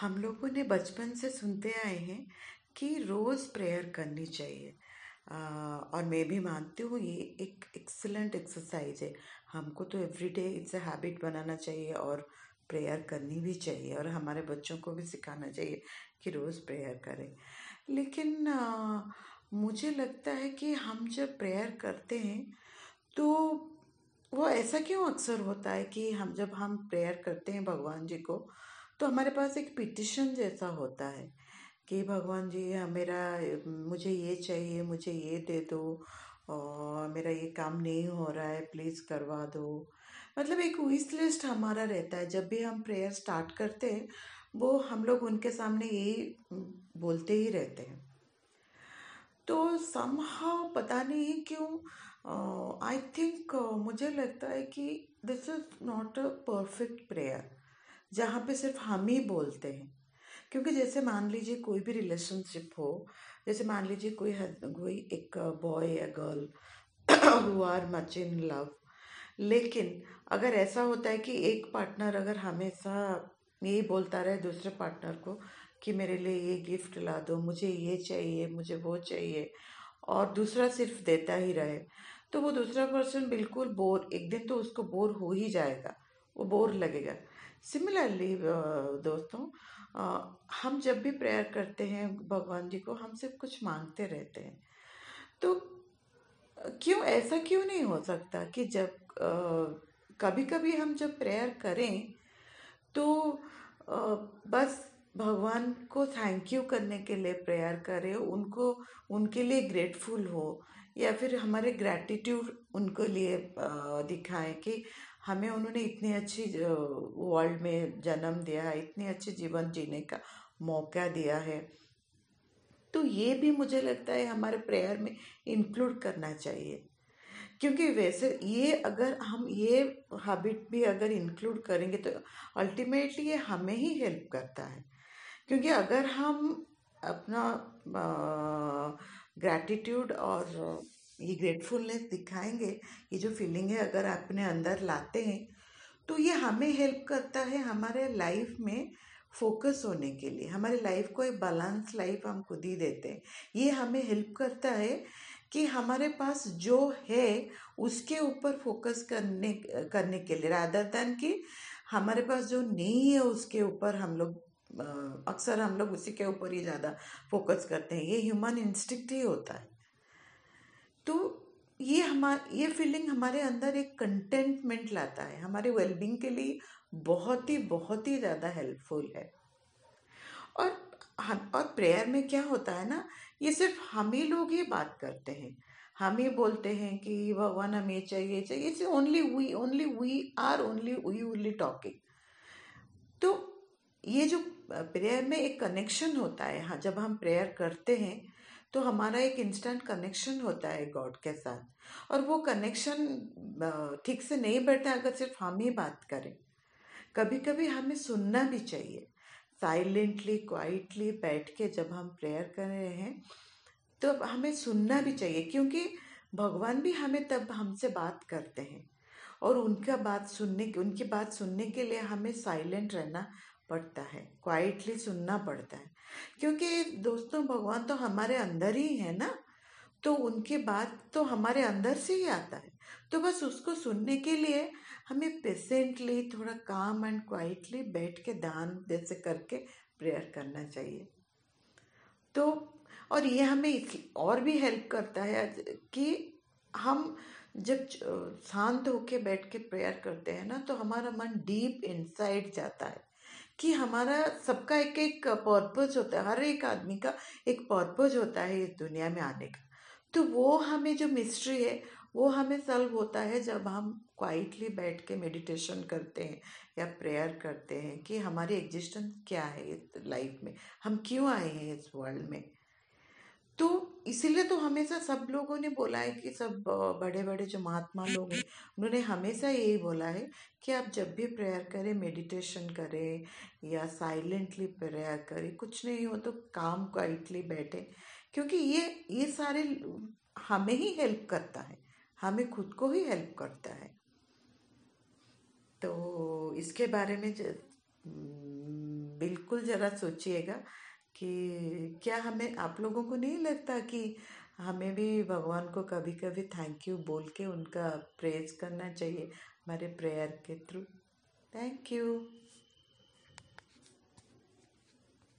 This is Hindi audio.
हम लोगों ने बचपन से सुनते आए हैं कि रोज़ प्रेयर करनी चाहिए। आ, और मैं भी मानती हूँ ये एक एक्सलेंट एक्सरसाइज है। हमको तो एवरीडे इट्स अ हैबिट बनाना चाहिए और प्रेयर करनी भी चाहिए और हमारे बच्चों को भी सिखाना चाहिए कि रोज़ प्रेयर करें। लेकिन आ, मुझे लगता है कि हम जब प्रेयर करते हैं तो वो ऐसा क्यों अक्सर होता है कि हम जब हम प्रेयर करते हैं भगवान जी को तो हमारे पास एक पिटिशन जैसा होता है कि भगवान जी मेरा, मुझे ये चाहिए, मुझे ये दे दो और मेरा ये काम नहीं हो रहा है, प्लीज़ करवा दो। मतलब एक विश लिस्ट हमारा रहता है। जब भी हम प्रेयर स्टार्ट करते हैं, वो हम लोग उनके सामने यही बोलते ही रहते हैं। तो समहाउ पता नहीं क्यों आई थिंक मुझे लगता है कि this is not a perfect prayer जहाँ पे सिर्फ़ हम ही बोलते हैं। क्योंकि जैसे मान लीजिए कोई भी रिलेशनशिप हो, जैसे मान लीजिए कोई कोई एक बॉय या girl who are much in love लेकिन अगर ऐसा होता है कि एक पार्टनर अगर हमेशा यही बोलता रहे दूसरे पार्टनर को कि मेरे लिए ये गिफ्ट ला दो, मुझे ये चाहिए, मुझे वो चाहिए और दूसरा सिर्फ़ देता ही रहे तो वो दूसरा पर्सन बिल्कुल बोर एक दिन तो उसको बोर हो ही जाएगा, वो बोर लगेगा। सिमिलरली uh, दोस्तों uh, हम जब भी प्रेयर करते हैं भगवान जी को हम सिर्फ़ कुछ मांगते रहते हैं। तो क्यों ऐसा क्यों नहीं हो सकता कि जब कभी कभी हम जब प्रेयर करें तो बस भगवान को थैंक यू करने के लिए प्रेयर करें उनको उनके लिए ग्रेटफुल हो या फिर हमारे ग्रैटिट्यूड उनको लिए दिखाएँ कि हमें उन्होंने इतनी अच्छी वर्ल्ड में जन्म दिया है, इतने अच्छे जीवन जीने का मौका दिया है। तो ये भी मुझे लगता है हमारे प्रेयर में इंक्लूड करना चाहिए। क्योंकि वैसे ये अगर हम ये हैबिट भी अगर इंक्लूड करेंगे तो अल्टीमेटली ये हमें ही हेल्प करता है। क्योंकि अगर हम अपना ग्रैटिट्यूड और ये ग्रेटफुलनेस दिखाएँगे ये जो फीलिंग है, अगर अपने अंदर लाते हैं तो ये हमें हेल्प करता है हमारे लाइफ में फोकस होने के लिए। हमारे लाइफ को एक बैलेंस लाइफ हम खुद ही देते हैं। ये हमें हेल्प करता है कि हमारे पास जो है, उसके ऊपर फोकस करने करने के लिए। रादर दैन कि हमारे पास जो नहीं है, उसके ऊपर हम लोग अक्सर हम लोग उसी के ऊपर ही ज़्यादा फोकस करते हैं। ये ह्यूमन इंस्टिक्ट ही होता है। तो ये हमार ये फीलिंग हमारे अंदर एक कंटेंटमेंट लाता है। हमारे वेलबींग के लिए बहुत ही बहुत ही ज़्यादा हेल्पफुल है। और और प्रेयर में क्या होता है ना, ये सिर्फ़ हम ही लोग ही बात करते हैं। हम ही बोलते हैं कि भगवान हमें चाहिए चाहिए it's only we only we are only we only talking तो ये जो प्रेयर में एक कनेक्शन होता है हाँ जब हम प्रेयर करते हैं तो हमारा एक इंस्टेंट कनेक्शन होता है गॉड के साथ। और वो कनेक्शन ठीक से नहीं बैठता अगर सिर्फ़ हम ही बात करें। कभी कभी हमें सुनना भी चाहिए। साइलेंटली क्वाइटली बैठ के जब हम प्रेयर कर रहे हैं तो हमें सुनना भी चाहिए। क्योंकि भगवान भी हमें तब हमसे बात करते हैं। और उनका बात सुनने उनकी बात सुनने के लिए हमें साइलेंट रहना पड़ता है क्वाइटली सुनना पड़ता है। क्योंकि दोस्तों, भगवान तो हमारे अंदर ही है ना तो उनकी बात तो हमारे अंदर से ही आता है। तो बस उसको सुनने के लिए हमें पेशेंटली थोड़ा काम एंड क्वाइटली बैठ के दान जैसे करके प्रेयर करना चाहिए। तो और ये हमें और भी हेल्प करता है कि हम जब शांत होके बैठ के प्रेयर करते हैं ना तो हमारा मन डीप इनसाइड जाता है। कि हमारा सबका एक एक पर्पज होता है, हर एक आदमी का एक पर्पज होता है इस दुनिया में आने का। तो वो हमें जो मिस्ट्री है, वो हमें सॉल्व होता है जब हम क्वाइटली बैठ के मेडिटेशन करते हैं या प्रेयर करते हैं कि हमारी एग्जिस्टेंस क्या है इस लाइफ में, हम क्यों आए हैं इस वर्ल्ड में। तो इसीलिए तो हमेशा सब लोगों ने बोला है कि सब बड़े बड़े जो महात्मा लोग हैं, उन्होंने हमेशा यही बोला है कि आप जब भी प्रेयर करें, मेडिटेशन करें या साइलेंटली प्रेयर करें, कुछ नहीं हो तो काम क्वाइटली बैठे, क्योंकि ये ये सारे हमें ही हेल्प करता है, हमें खुद को ही हेल्प करता है। तो इसके बारे में बिल्कुल ज़रा सोचिएगा। कि क्या हमें आप लोगों को नहीं लगता कि हमें भी भगवान को कभी कभी थैंक यू बोल के उनका प्रेज करना चाहिए? हमारे प्रेयर के थ्रू थैंक यू